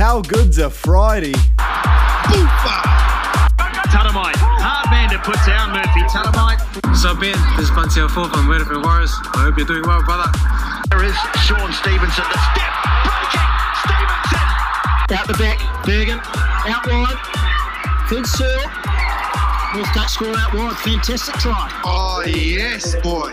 How good's a Friday? Talamite. Hard man to put down, Murphy. Talamite. So Ben, this is Bunty Fourth on Werribee Warriors. I hope you're doing well, brother. There is Shaun Stevenson. The step. Breaking. Stevenson. Out the back, Bergen. Out wide. Good Searle. North Dutch score out wide. Fantastic try. Oh, yes, boy.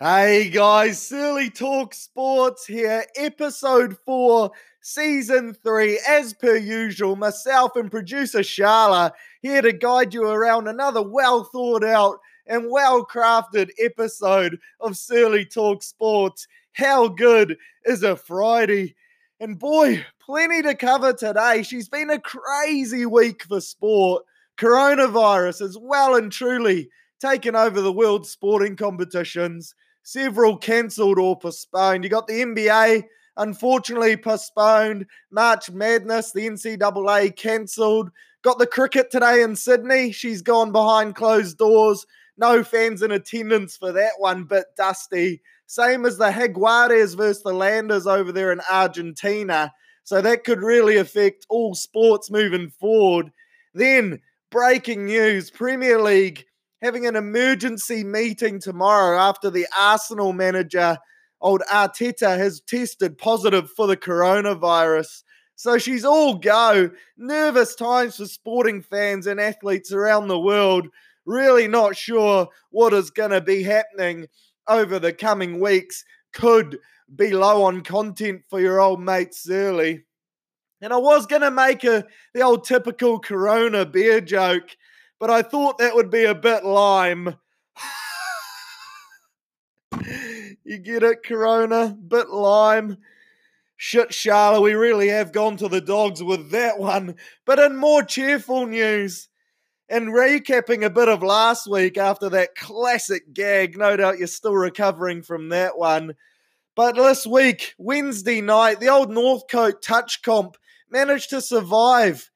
Hey guys, Silly Talk Sports here, episode four, season three. As per usual, myself and producer Sharla here to guide you around another well thought out and well crafted episode of Silly Talk Sports. How good is a Friday? And boy, plenty to cover today. She's been a crazy week for sport. Coronavirus has well and truly taken over the world sporting competitions. Several cancelled or postponed. You got the NBA, unfortunately postponed. March Madness, the NCAA cancelled. Got the cricket today in Sydney. She's gone behind closed doors. No fans in attendance for that one, bit dusty. Same as the Jaguares versus the Landers over there in Argentina. So that could really affect all sports moving forward. Then, breaking news Premier League having an emergency meeting tomorrow after the Arsenal manager, old Arteta, has tested positive for the coronavirus. So she's all go. Nervous times for sporting fans and athletes around the world. Really not sure what is going to be happening over the coming weeks. Could be low on content for your old mate Surly. And I was going to make a the old typical Corona beer joke, but I thought that would be a bit lime. you get it, Corona? Bit lime. Shit, Charlotte, we really have gone to the dogs with that one. But in more cheerful news, and recapping a bit of last week after that classic gag, no doubt you're still recovering from that one. But this week, Wednesday night, the old Northcote touch comp managed to survive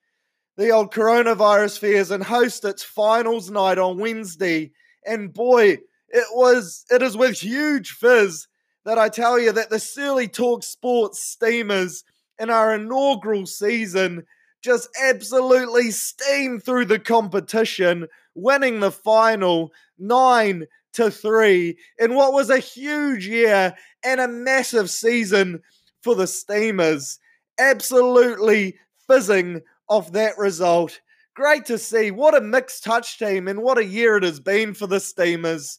the old coronavirus fears and host its finals night on Wednesday. And boy, it was it is with huge fizz that I tell you that the Surly Talk Sports Steamers in our inaugural season just absolutely steamed through the competition, winning the final nine to three in what was a huge year and a massive season for the Steamers. Absolutely fizzing off that result. Great to see. What a mixed touch team and what a year it has been for the Steamers.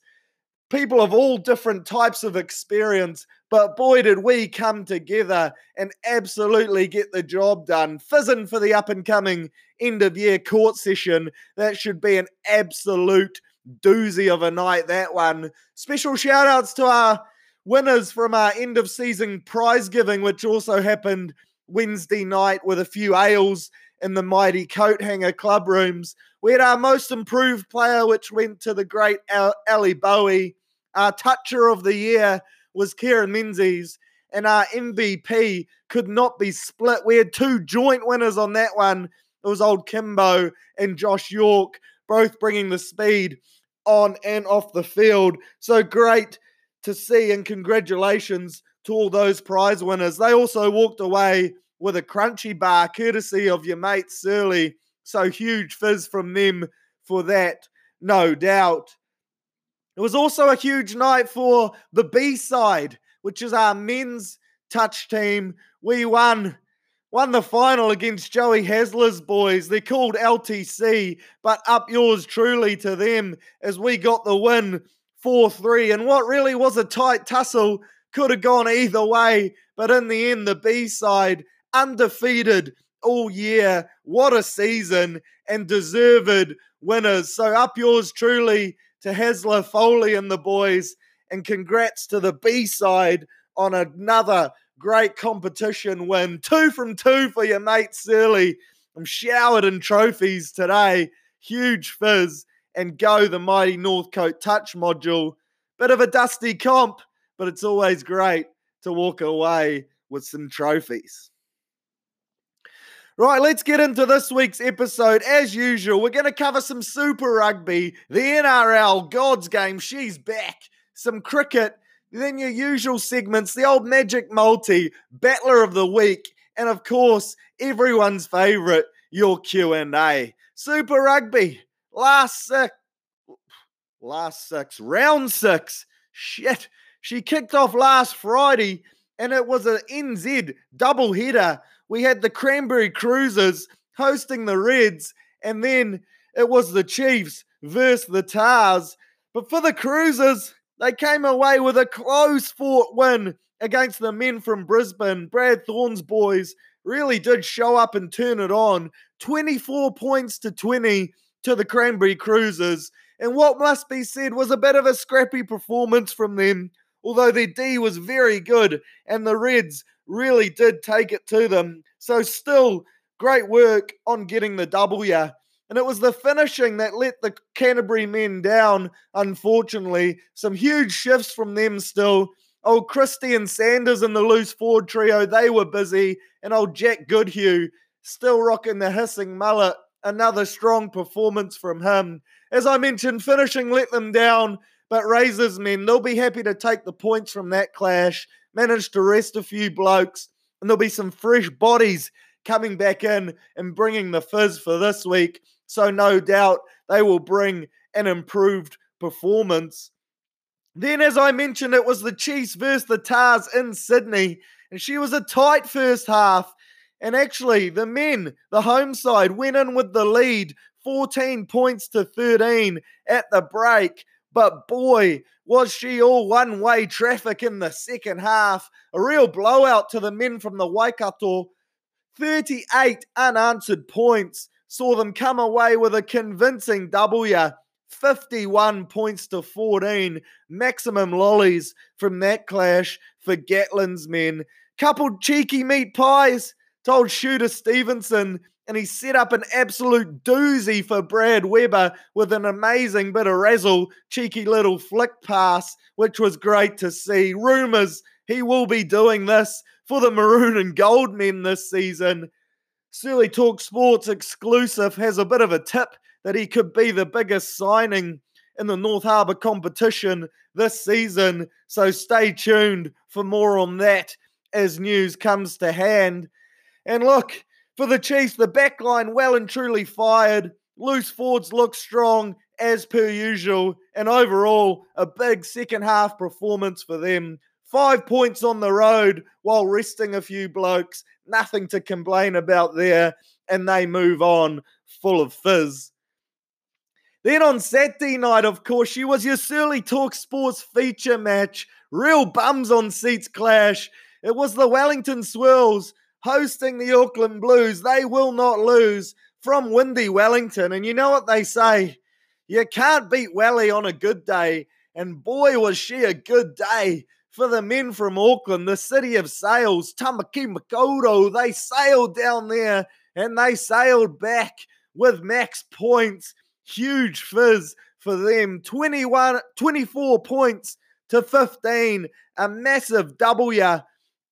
People of all different types of experience, but boy, did we come together and absolutely get the job done. Fizzing for the up and coming end of year court session. That should be an absolute doozy of a night, that one. Special shout outs to our winners from our end of season prize giving, which also happened Wednesday night with a few ales in the mighty coat hanger club rooms. We had our most improved player, which went to the great Ali Bowie. Our toucher of the year was Kieran Menzies, and our MVP could not be split. We had two joint winners on that one. It was old Kimbo and Josh York, both bringing the speed on and off the field. So great to see, and congratulations to all those prize winners. They also walked away with a crunchy bar, courtesy of your mate Surly. So huge fizz from them for that, no doubt. It was also a huge night for the B side, which is our men's touch team. We won won the final against Joey Hasler's boys. They're called LTC, but up yours truly to them as we got the win 4 3. And what really was a tight tussle could have gone either way, but in the end, the B side undefeated all year. What a season and deserved winners. So up yours truly to Hasler, Foley, and the boys. And congrats to the B side on another great competition win. Two from two for your mate Surly. I'm showered in trophies today. Huge fizz. And go the mighty Northcote touch module. Bit of a dusty comp, but it's always great to walk away with some trophies. Right, let's get into this week's episode. As usual, we're going to cover some Super Rugby, the NRL, God's Game, she's back, some cricket, then your usual segments, the old Magic Multi, Battler of the Week, and of course, everyone's favourite, your Q&A. Super Rugby, last six, last six, round six. Shit, she kicked off last Friday, and it was an NZ double header we had the Cranberry Cruisers hosting the Reds, and then it was the Chiefs versus the Tahs. But for the Cruisers, they came away with a close fought win against the men from Brisbane. Brad Thorn's boys really did show up and turn it on. 24 points to 20 to the Cranberry Cruisers. And what must be said was a bit of a scrappy performance from them, although their D was very good and the Reds really did take it to them. So, still great work on getting the W. And it was the finishing that let the Canterbury men down, unfortunately. Some huge shifts from them still. Old Christian Sanders and the loose forward trio, they were busy. And old Jack Goodhue still rocking the hissing mullet. Another strong performance from him. As I mentioned, finishing let them down, but Razors men, they'll be happy to take the points from that clash managed to rest a few blokes, and there'll be some fresh bodies coming back in and bringing the fizz for this week. So, no doubt they will bring an improved performance. Then, as I mentioned, it was the Chiefs versus the Tahs in Sydney, and she was a tight first half. And actually, the men, the home side, went in with the lead 14 points to 13 at the break. But boy, was she all one way traffic in the second half. A real blowout to the men from the Waikato. 38 unanswered points saw them come away with a convincing W. 51 points to 14. Maximum lollies from that clash for Gatland's men. Couple cheeky meat pies told Shooter Stevenson and he set up an absolute doozy for Brad Weber with an amazing bit of razzle, cheeky little flick pass, which was great to see. Rumours he will be doing this for the Maroon and Gold men this season. Surly Talk Sports exclusive has a bit of a tip that he could be the biggest signing in the North Harbour competition this season. So stay tuned for more on that as news comes to hand. And look, for the Chiefs, the backline well and truly fired. Loose forwards look strong as per usual. And overall, a big second half performance for them. Five points on the road while resting a few blokes. Nothing to complain about there. And they move on full of fizz. Then on Saturday night, of course, she was your Surly Talk Sports feature match. Real bums on seats clash. It was the Wellington Swirls hosting the Auckland Blues. They will not lose from windy Wellington. And you know what they say? You can't beat Welly on a good day. And boy, was she a good day for the men from Auckland, the city of sails, Tamaki Makaurau. They sailed down there and they sailed back with max points. Huge fizz for them. 21, 24 points to 15. A massive W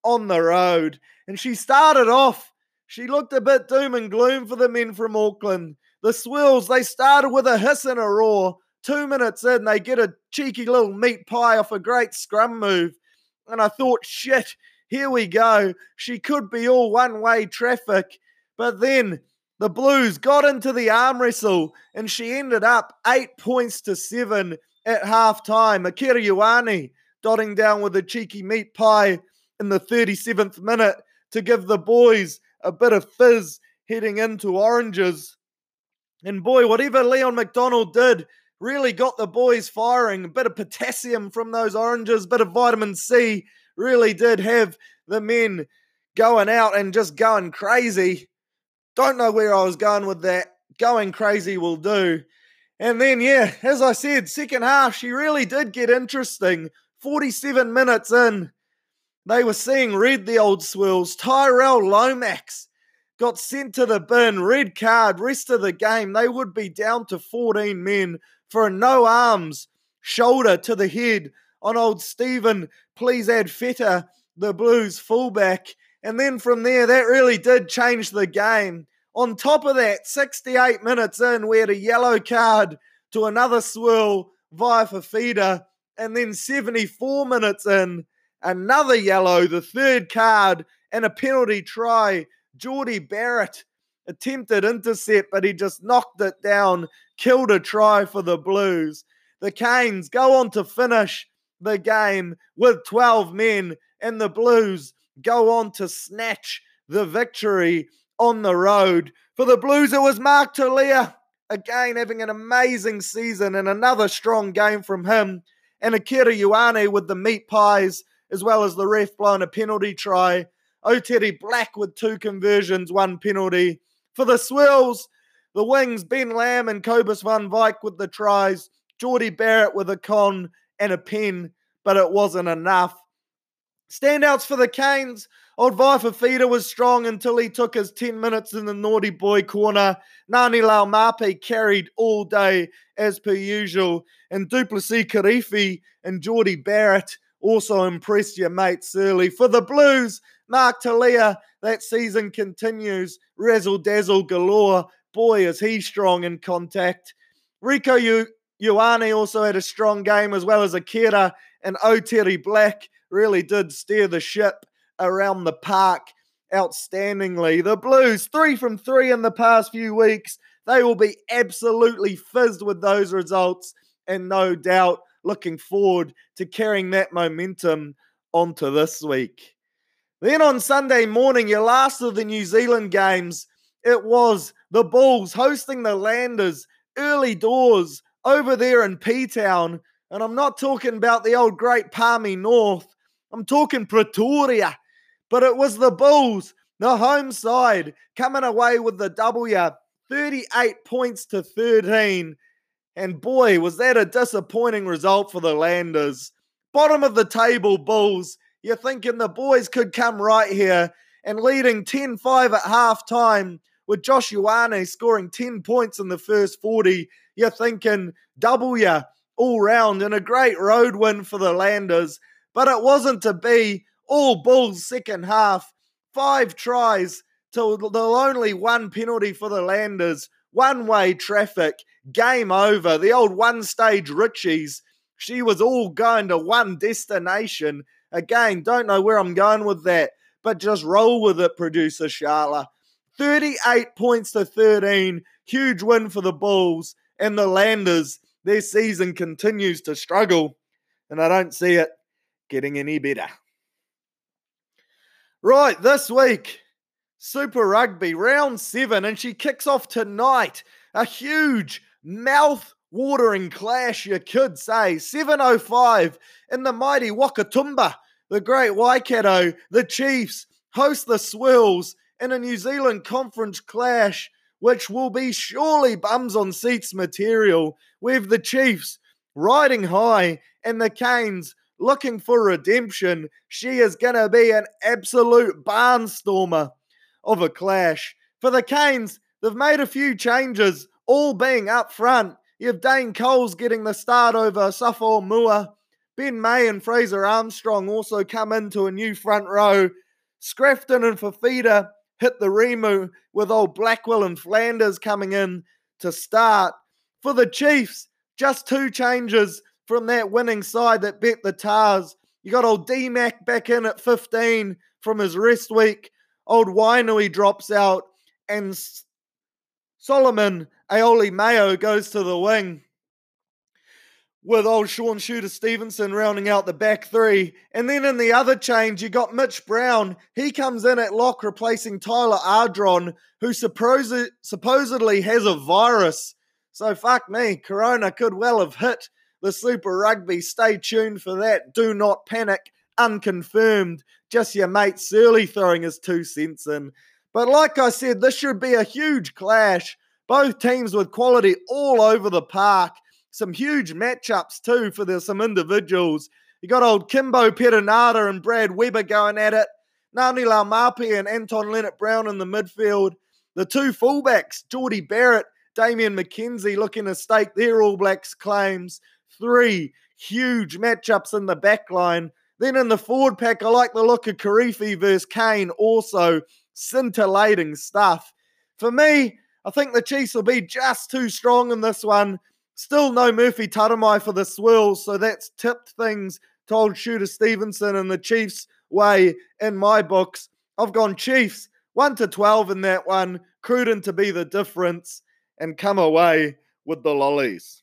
on the road. And she started off, she looked a bit doom and gloom for the men from Auckland. The Swills, they started with a hiss and a roar. Two minutes in, they get a cheeky little meat pie off a great scrum move. And I thought, shit, here we go. She could be all one way traffic. But then the Blues got into the arm wrestle and she ended up eight points to seven at half time. Akira Ioane dotting down with a cheeky meat pie in the 37th minute to give the boys a bit of fizz heading into Oranges. And boy, whatever Leon MacDonald did really got the boys firing. A bit of potassium from those oranges, a bit of vitamin C really did have the men going out and just going crazy. Don't know where I was going with that. Going crazy will do. And then, yeah, as I said, second half, she really did get interesting. 47 minutes in, they were seeing red, the old swills. Tyrel Lomax got sent to the bin, red card, rest of the game. They would be down to 14 men for a no arms shoulder to the head on old Stephen. Perofeta, the Blues fullback. And then from there, that really did change the game. On top of that, 68 minutes in, we had a yellow card to another swirl Vaea Fifita. And then 74 minutes in, another yellow, the third card, and a penalty try. Jordie Barrett attempted intercept, but he just knocked it down, killed a try for the Blues. The Canes go on to finish the game with 12 men, and the Blues go on to snatch the victory on the road. For the Blues, it was Mark Telea again having an amazing season and another strong game from him. And Akira Ioane with the meat pies, as well as the ref blowing a penalty try. Otere Black with two conversions, one penalty. For the Swills, the wings, Ben Lam and Kobus van Wyk with the tries. Jordie Barrett with a con and a pen, but it wasn't enough. Standouts for the Canes. Old Vaea Fifita was strong until he took his 10 minutes in the naughty boy corner. Ngani Laumape carried all day as per usual. And Du'Plessis Kirifi and Jordie Barrett also impressed your mates early. For the Blues, Mark Telea, that season continues. Razzle dazzle galore. Boy, is he strong in contact. Rieko Ioane also had a strong game, as well as Akira and Otere Black really did steer the ship around the park outstandingly. The Blues, three from three in the past few weeks. They will be absolutely fizzed with those results, and no doubt looking forward to carrying that momentum onto this week. Then on Sunday morning, your last of the New Zealand games, it was the Bulls hosting the Landers early doors over there in P Town. And I'm not talking about the old Great Palmy North. I'm talking Pretoria. But it was the Bulls, the home side, coming away with the W, 38 points to 13. And boy, was that a disappointing result for the Landers. Bottom of the table, Bulls. You're thinking the boys could come right here and leading 10 5 at half time with Josh Ioane scoring 10 points in the first 40. You're thinking W all round and a great road win for the Landers. But it wasn't to be all Bulls second half. Five tries to the only one penalty for the Landers. One way traffic. Game over. The old one stage Richies. She was all going to one destination. Again, don't know where I'm going with that, but just roll with it, producer Sharla. 38 points to 13. Huge win for the Bulls and the Landers. Their season continues to struggle, and I don't see it getting any better. Right, this week, Super Rugby, round seven, and she kicks off tonight. A huge mouth watering clash, you could say. 7.05 in the mighty Wakatumba. The great Waikato, the Chiefs, host the Swills in a New Zealand conference clash, which will be surely bums on seats material, with the Chiefs riding high and the Canes looking for redemption. She is going to be an absolute barnstormer of a clash. For the Canes, they've made a few changes, all being up front. You have Dane Coles getting the start over Safo Mua. Ben May and Fraser Armstrong also come into a new front row. Scrafton and Fifita hit the Remu with old Blackwell and Flanders coming in to start. For the Chiefs, just two changes from that winning side that bet the Tahs. You got old D-Mac back in at 15 from his rest week. Old Wainui drops out and Solomon Alaimalo goes to the wing with old Shaun Shooter Stevenson rounding out the back three. And then in the other change, you got Mitch Brown. He comes in at lock, replacing Tyler Ardron, who supposed, supposedly has a virus. So fuck me, Corona could well have hit the Super Rugby. Stay tuned for that. Do not panic. Unconfirmed. Just your mate Surly throwing his two cents in. But like I said, this should be a huge clash. Both teams with quality all over the park. Some huge matchups too for the, some individuals. You got old Kimbo Perenara and Brad Weber going at it. Ngani Laumape and Anton Lienert-Brown in the midfield. The two fullbacks, Jordie Barrett, Damian McKenzie, looking to stake their All Blacks claims. Three huge matchups in the back line. Then in the forward pack, I like the look of Kirifi versus Kane, also scintillating stuff. For me, I think the Chiefs will be just too strong in this one. Still no Murphy Taramai for the swirls, so that's tipped things told Shooter Stevenson and the Chiefs way in my books. I've gone Chiefs 1 to 12 in that one, Cruden to be the difference, and come away with the lollies.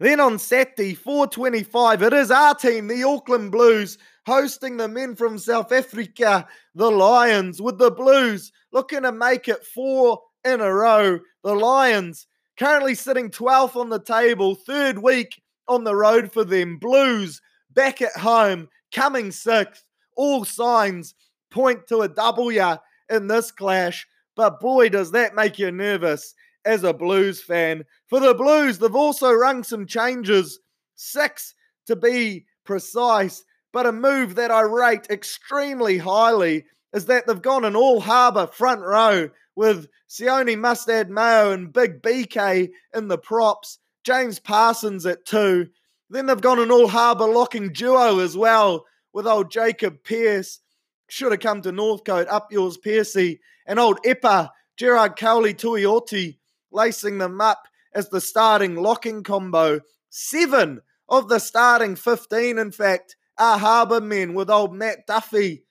Then on Saturday, 425, it is our team, the Auckland Blues, hosting the men from South Africa, the Lions, with the Blues looking to make it four in a row. The Lions currently sitting 12th on the table, third week on the road for them. Blues back at home, coming sixth. All signs point to a W in this clash, but boy, does that make you nervous as a Blues fan. For the Blues, they've also rung some changes, six to be precise, but a move that I rate extremely highly is that they've gone an all harbour front row with Sione Mustad Mayo and Big BK in the props, James Parsons at two. Then they've gone an all harbour locking duo as well with old Jacob Pearce. Should have come to Northcote, up yours, Piercy, and old Epa, Gerard Cowley Tuioti lacing them up as the starting locking combo. Seven of the starting 15, in fact, are Harbour men with old Matt Duffy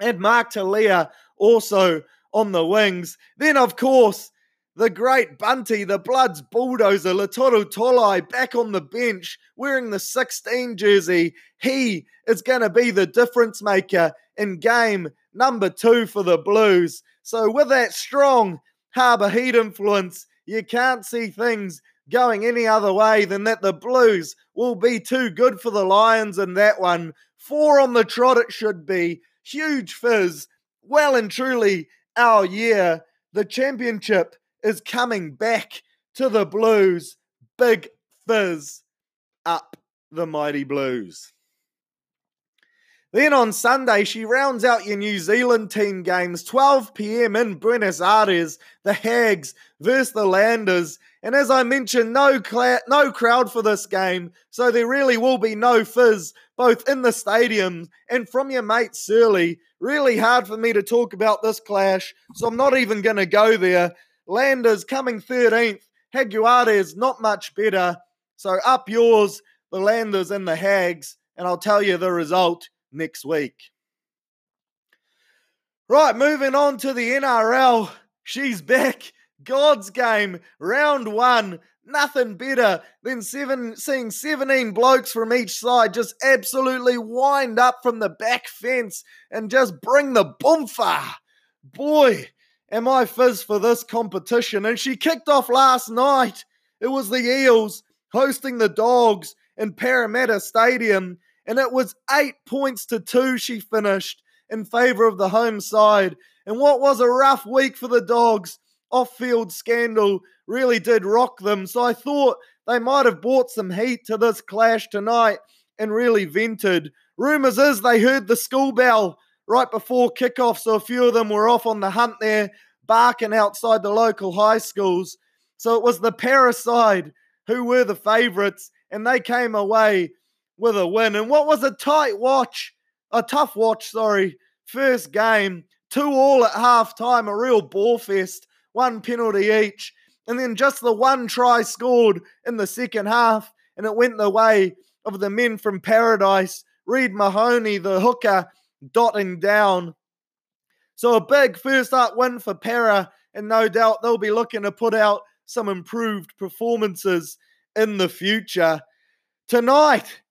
and Mark Telea also on the wings. Then, of course, the great Bunty, the Bloods bulldozer, Latoru Tolai back on the bench wearing the 16 jersey. He is going to be the difference maker in game number two for the Blues. So, with that strong Harbour Heat influence, you can't see things going any other way than that the Blues will be too good for the Lions in that one. Four on the trot, it should be. Huge fizz. Well and truly our year. The championship is coming back to the Blues. Big fizz up the mighty Blues. Then on Sunday, she rounds out your New Zealand team games, 12 p.m. in Buenos Aires, the Hags versus the Landers. And as I mentioned, no, cl- no crowd for this game, so there really will be no fizz, both in the stadium and from your mate Surly. Really hard for me to talk about this clash, so I'm not even going to go there. Landers coming 13th, Jaguares not much better. So up yours, the Landers and the Hags, and I'll tell you the result next week. Right, moving on to the NRL. She's back. God's game, round one. Nothing better than seven, seeing 17 blokes from each side just absolutely wind up from the back fence and just bring the boomfa. Boy, am I fizz for this competition. And she kicked off last night. It was the Eels hosting the Dogs in Parramatta Stadium and it was eight points to two she finished in favour of the home side. And what was a rough week for the Dogs, off field scandal really did rock them. So I thought they might have brought some heat to this clash tonight and really vented. Rumours is they heard the school bell right before kickoff, so a few of them were off on the hunt there, barking outside the local high schools. So it was the Paraside who were the favourites, and they came away with a win. And what was a tight watch, a tough watch, sorry, first game, two all at half time, a real ball fest, one penalty each. And then just the one try scored in the second half, and it went the way of the men from Paradise. Reed Mahoney, the hooker, dotting down. So a big first up win for Para, and no doubt they'll be looking to put out some improved performances in the future. Tonight,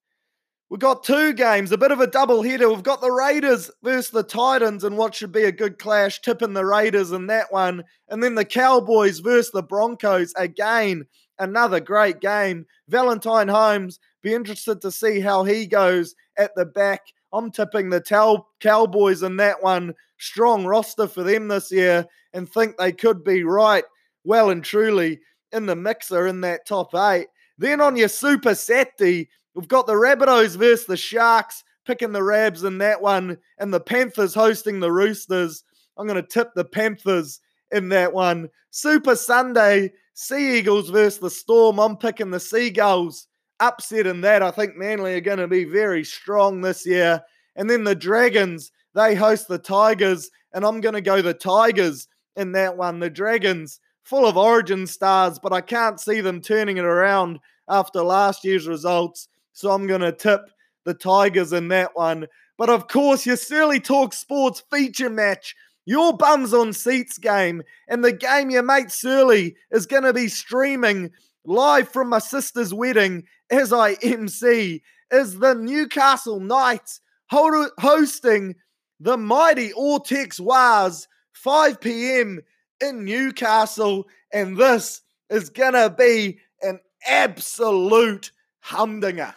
We've got two games, a bit of a double header. We've got the Raiders versus the Titans and what should be a good clash, tipping the Raiders in that one. And then the Cowboys versus the Broncos. Again, another great game. Valentine Holmes, be interested to see how he goes at the back. I'm tipping the Tel- Cowboys in that one. Strong roster for them this year and think they could be right, well and truly, in the mixer in that top eight. Then on your Super Saturday, We've got the Rabbitohs versus the Sharks, picking the Rabs in that one, and the Panthers hosting the Roosters. I'm going to tip the Panthers in that one. Super Sunday, Sea Eagles versus the Storm. I'm picking the Seagulls upset in that. I think Manly are going to be very strong this year. And then the Dragons, they host the Tigers, and I'm going to go the Tigers in that one. The Dragons, full of origin stars, but I can't see them turning it around after last year's results. So I'm going to tip the Tigers in that one. But of course, your Surly Talk Sports feature match, your bums on seats game, and the game your mate Surly is going to be streaming live from my sister's wedding as I MC is the Newcastle Knights hosting the mighty Ortex Wars 5 p.m. in Newcastle, and this is gonna be an absolute humdinger.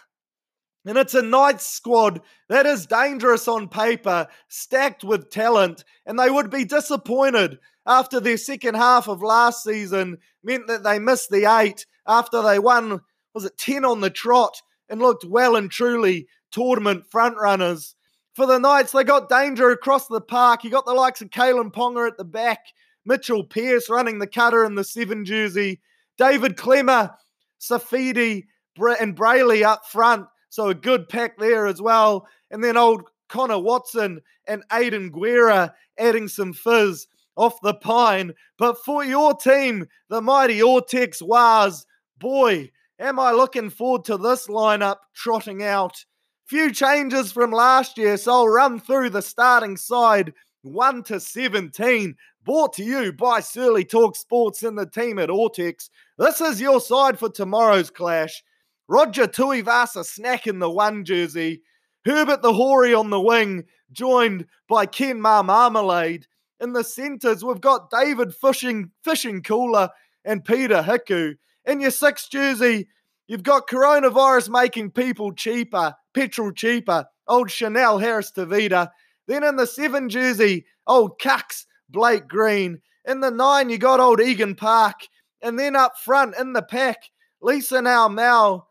And it's a Knights squad that is dangerous on paper, stacked with talent, and they would be disappointed after their second half of last season meant that they missed the eight after they won, was it 10 on the trot, and looked well and truly tournament frontrunners. For the Knights, they got danger across the park. You got the likes of Kalyn Ponga at the back, Mitchell Pearce running the cutter in the seven jersey, David Klemmer, Saifiti, and Brailey up front. So a good pack there as well. And then old Connor Watson and Aidan Guerra adding some fizz off the pine. But for your team, the mighty Ortex Wars, boy, am I looking forward to this lineup trotting out. Few changes from last year, so I'll run through the starting side 1 to 17. Brought to you by Surly Talk Sports and the team at Ortex. This is your side for tomorrow's clash. Roger Tuivasa-Sheck in the one jersey. Herbert the Hoary on the wing, joined by Ken Mar Marmalade. In the centres, we've got David Fishing, Fishing Cooler and Peter Hiku. In your sixth jersey, you've got coronavirus making people cheaper, petrol cheaper, old Chanel Harris Tavita. Then in the seven jersey, old Cucks, Blake Green. In the nine, you got old Egan Park. And then up front in the pack, Lisa Now Mal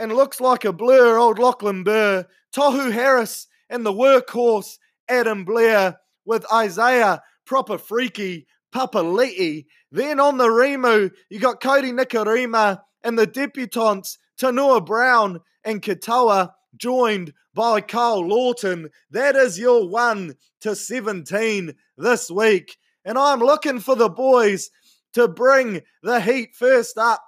and looks like a blur, old Lachlan Burr, Tohu Harris, and the workhorse Adam Blair with Isaiah proper freaky Papali'i. Then on the Remu, you got Cody Nikorima and the debutantes Tanua Brown and Katoa, joined by Karl Lawton. That is your 1 to 17 this week. And I'm looking for the boys to bring the heat first up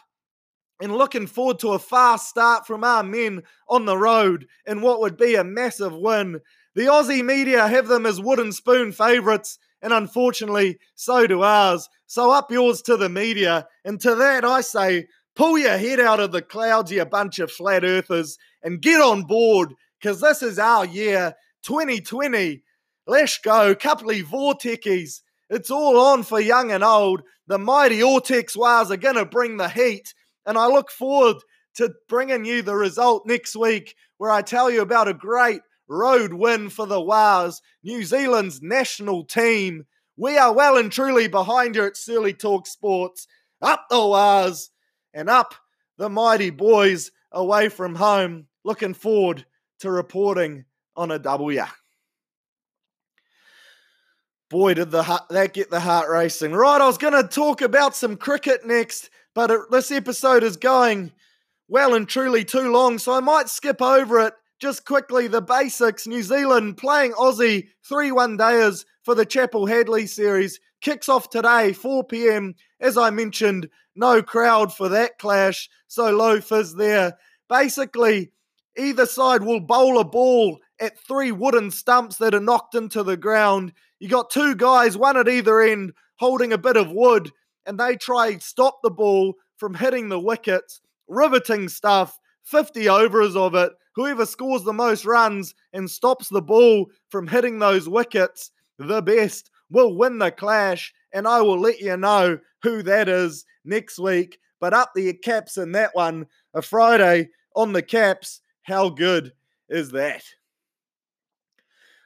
and looking forward to a fast start from our men on the road in what would be a massive win. The Aussie media have them as wooden spoon favourites, and unfortunately, so do ours. So up yours to the media. And to that, I say, pull your head out of the clouds, you bunch of flat earthers, and get on board, because this is our year 2020. Let's go. Couple of vortices. It's all on for young and old. The mighty Ortex Wars are going to bring the heat. And I look forward to bringing you the result next week where I tell you about a great road win for the Wars, New Zealand's national team. We are well and truly behind you at Surly Talk Sports. Up the Wars and up the mighty boys away from home. Looking forward to reporting on a W. Boy, did the heart, that get the heart racing. Right, I was going to talk about some cricket next. But it, this episode is going well and truly too long, so I might skip over it just quickly. The basics New Zealand playing Aussie 3 1 days for the Chappell Hadley series kicks off today, 4 pm. As I mentioned, no crowd for that clash, so low fizz there. Basically, either side will bowl a ball at three wooden stumps that are knocked into the ground. You got two guys, one at either end, holding a bit of wood and they try stop the ball from hitting the wickets, riveting stuff, 50 overs of it. Whoever scores the most runs and stops the ball from hitting those wickets, the best, will win the clash. And I will let you know who that is next week. But up the caps in that one, a Friday on the caps. How good is that?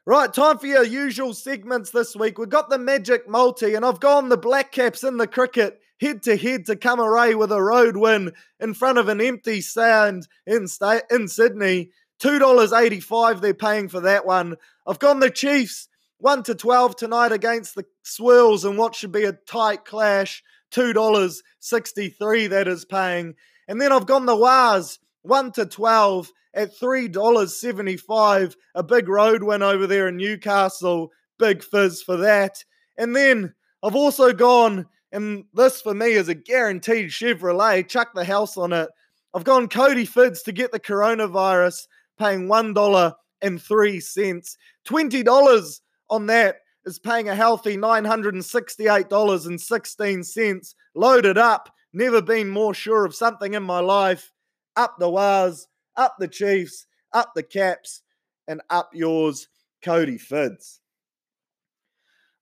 Right, time for your usual segments this week. We've got the Magic Multi, and I've gone the Black Caps in the cricket head to head to come away with a road win in front of an empty stand in, sta- in Sydney. $2.85 they're paying for that one. I've gone the Chiefs 1 to 12 tonight against the Swirls in what should be a tight clash. $2.63 that is paying. And then I've gone the Wars 1 to 12 at $3.75. A big road win over there in Newcastle. Big fizz for that. And then I've also gone, and this for me is a guaranteed Chevrolet, chuck the house on it. I've gone Cody Fids to get the coronavirus, paying $1.03. $20 on that is paying a healthy $968.16. Loaded up, never been more sure of something in my life. Up the Waz, up the Chiefs, up the Caps, and up yours, Cody Fids.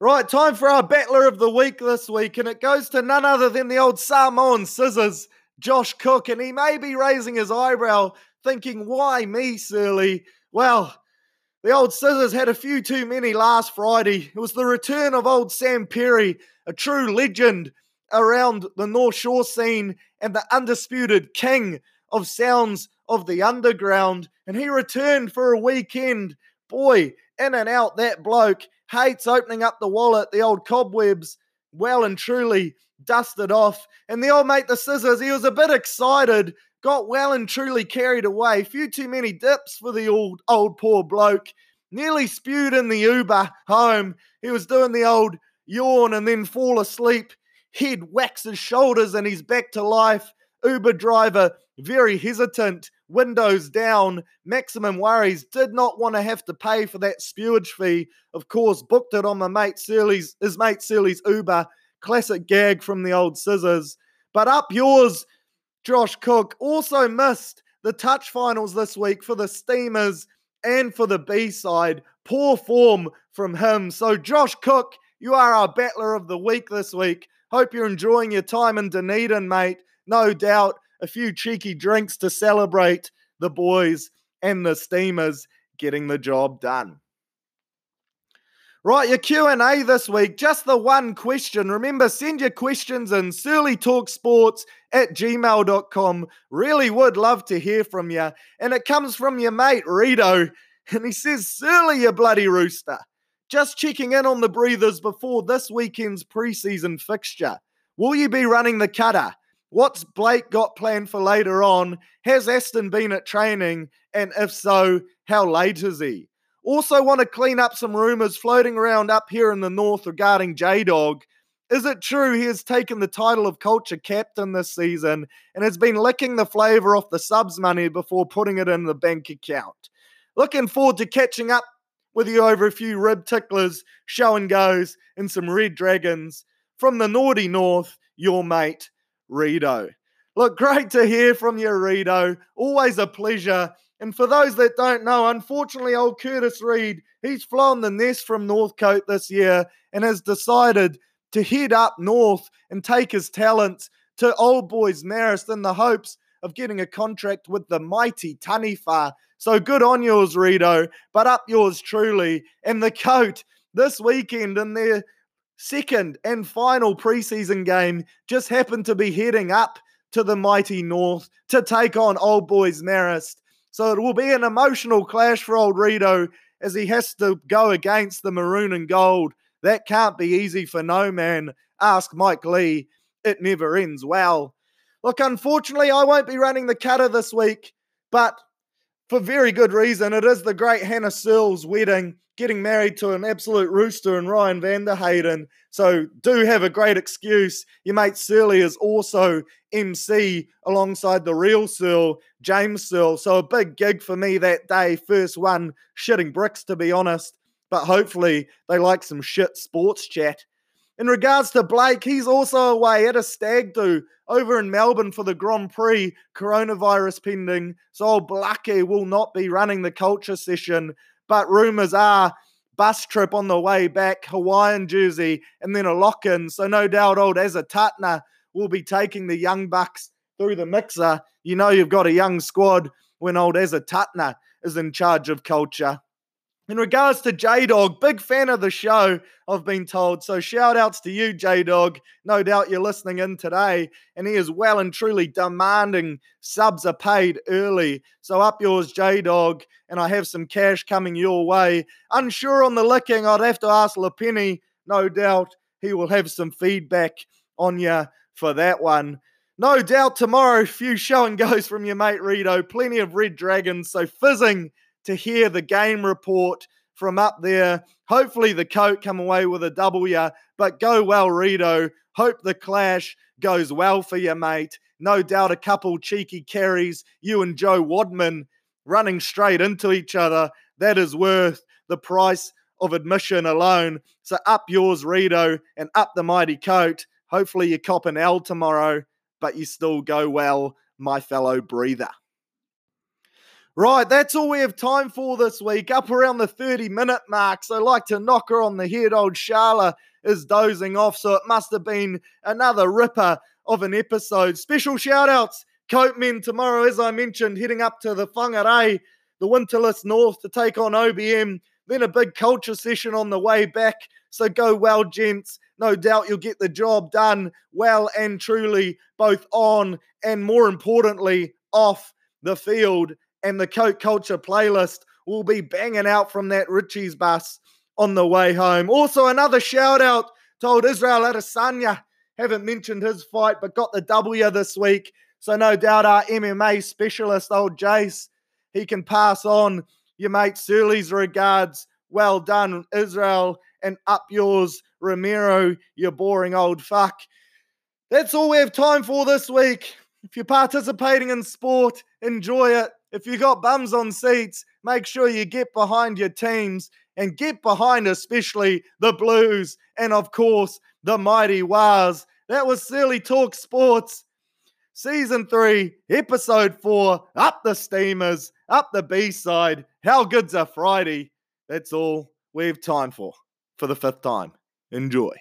Right, time for our battler of the week this week, and it goes to none other than the old Samoan scissors, Josh Cook, and he may be raising his eyebrow, thinking, why me, Surly? Well, the old scissors had a few too many last Friday. It was the return of old Sam Perry, a true legend around the North Shore scene and the undisputed king of sounds of the underground. And he returned for a weekend. Boy, in and out that bloke hates opening up the wallet, the old cobwebs, well and truly dusted off. And the old mate, the scissors, he was a bit excited, got well and truly carried away. Few too many dips for the old, old poor bloke. Nearly spewed in the Uber home. He was doing the old yawn and then fall asleep. Head whacks his shoulders and he's back to life. Uber driver, very hesitant, windows down, maximum worries, did not want to have to pay for that spewage fee. Of course, booked it on my mate Surly's, his mate Surly's Uber. Classic gag from the old scissors. But up yours, Josh Cook, also missed the touch finals this week for the Steamers and for the B side. Poor form from him. So, Josh Cook, you are our battler of the week this week. Hope you're enjoying your time in Dunedin, mate. No doubt a few cheeky drinks to celebrate the boys and the Steamers getting the job done. Right, your Q&A this week, just the one question. Remember, send your questions in surlytalksports at gmail.com. Really would love to hear from you. And it comes from your mate, Rito. And he says, Surly, you bloody rooster. Just checking in on the breathers before this weekend's preseason fixture. Will you be running the cutter? What's Blake got planned for later on? Has Aston been at training? And if so, how late is he? Also, want to clean up some rumours floating around up here in the north regarding J Dog. Is it true he has taken the title of culture captain this season and has been licking the flavour off the subs money before putting it in the bank account? Looking forward to catching up with you over a few rib ticklers, show and goes, and some red dragons. From the naughty north, your mate, Rito. Look, great to hear from you, Rito. Always a pleasure. And for those that don't know, unfortunately, old Curtis Reed, he's flown the nest from Northcote this year and has decided to head up north and take his talents to Old Boys Marist in the hopes of getting a contract with the mighty Taniwha. So good on yours, Rito, but up yours truly. And the coat this weekend in their second and final preseason game just happened to be heading up to the mighty North to take on Old Boys Marist. So it will be an emotional clash for old Rito as he has to go against the maroon and gold. That can't be easy for no man. Ask Mike Lee. It never ends well. Look, unfortunately, I won't be running the cutter this week, but for very good reason. It is the great Hannah Searle's wedding, getting married to an absolute rooster and Ryan Vanderhayden. So do have a great excuse. Your mate Surly is also MC alongside the real Searle, James Searle. So a big gig for me that day. First one, shitting bricks to be honest. But hopefully they like some shit sports chat. In regards to Blake, he's also away at a stag do over in Melbourne for the Grand Prix, coronavirus pending. So old Blake will not be running the culture session. But rumours are bus trip on the way back, Hawaiian jersey, and then a lock in. So no doubt old Azatatna will be taking the young bucks through the mixer. You know you've got a young squad when old Azatatna is in charge of culture. In regards to J Dog, big fan of the show, I've been told. So shout outs to you, J Dog. No doubt you're listening in today. And he is well and truly demanding subs are paid early. So up yours, J Dog. And I have some cash coming your way. Unsure on the licking, I'd have to ask LaPenny. No doubt he will have some feedback on you for that one. No doubt tomorrow, few show and goes from your mate Rito. Plenty of Red Dragons, so fizzing to hear the game report from up there. Hopefully, the coat come away with a W, but go well, Rito. Hope the clash goes well for you, mate. No doubt a couple cheeky carries, you and Joe Wadman running straight into each other. That is worth the price of admission alone. So up yours, Rito, and up the mighty coat. Hopefully, you cop an L tomorrow, but you still go well, my fellow breather. Right, that's all we have time for this week. Up around the 30 minute mark. So, like to knock her on the head. Old Charla is dozing off. So, it must have been another ripper of an episode. Special shout outs, Coatmen tomorrow, as I mentioned, heading up to the Whangarei, the Winterless North to take on OBM. Then a big culture session on the way back. So, go well, gents. No doubt you'll get the job done well and truly, both on and more importantly, off the field and the Coke Culture playlist will be banging out from that Richie's bus on the way home. Also, another shout out to old Israel Adesanya. Haven't mentioned his fight, but got the W this week. So, no doubt our MMA specialist, old Jace, he can pass on your mate Surly's regards. Well done, Israel, and up yours, Romero, you boring old fuck. That's all we have time for this week. If you're participating in sport, enjoy it. If you got bums on seats, make sure you get behind your teams and get behind especially the Blues and, of course, the mighty Wars. That was Silly Talk Sports, Season 3, Episode 4. Up the Steamers, up the B side. How good's a Friday? That's all we have time for, for the fifth time. Enjoy.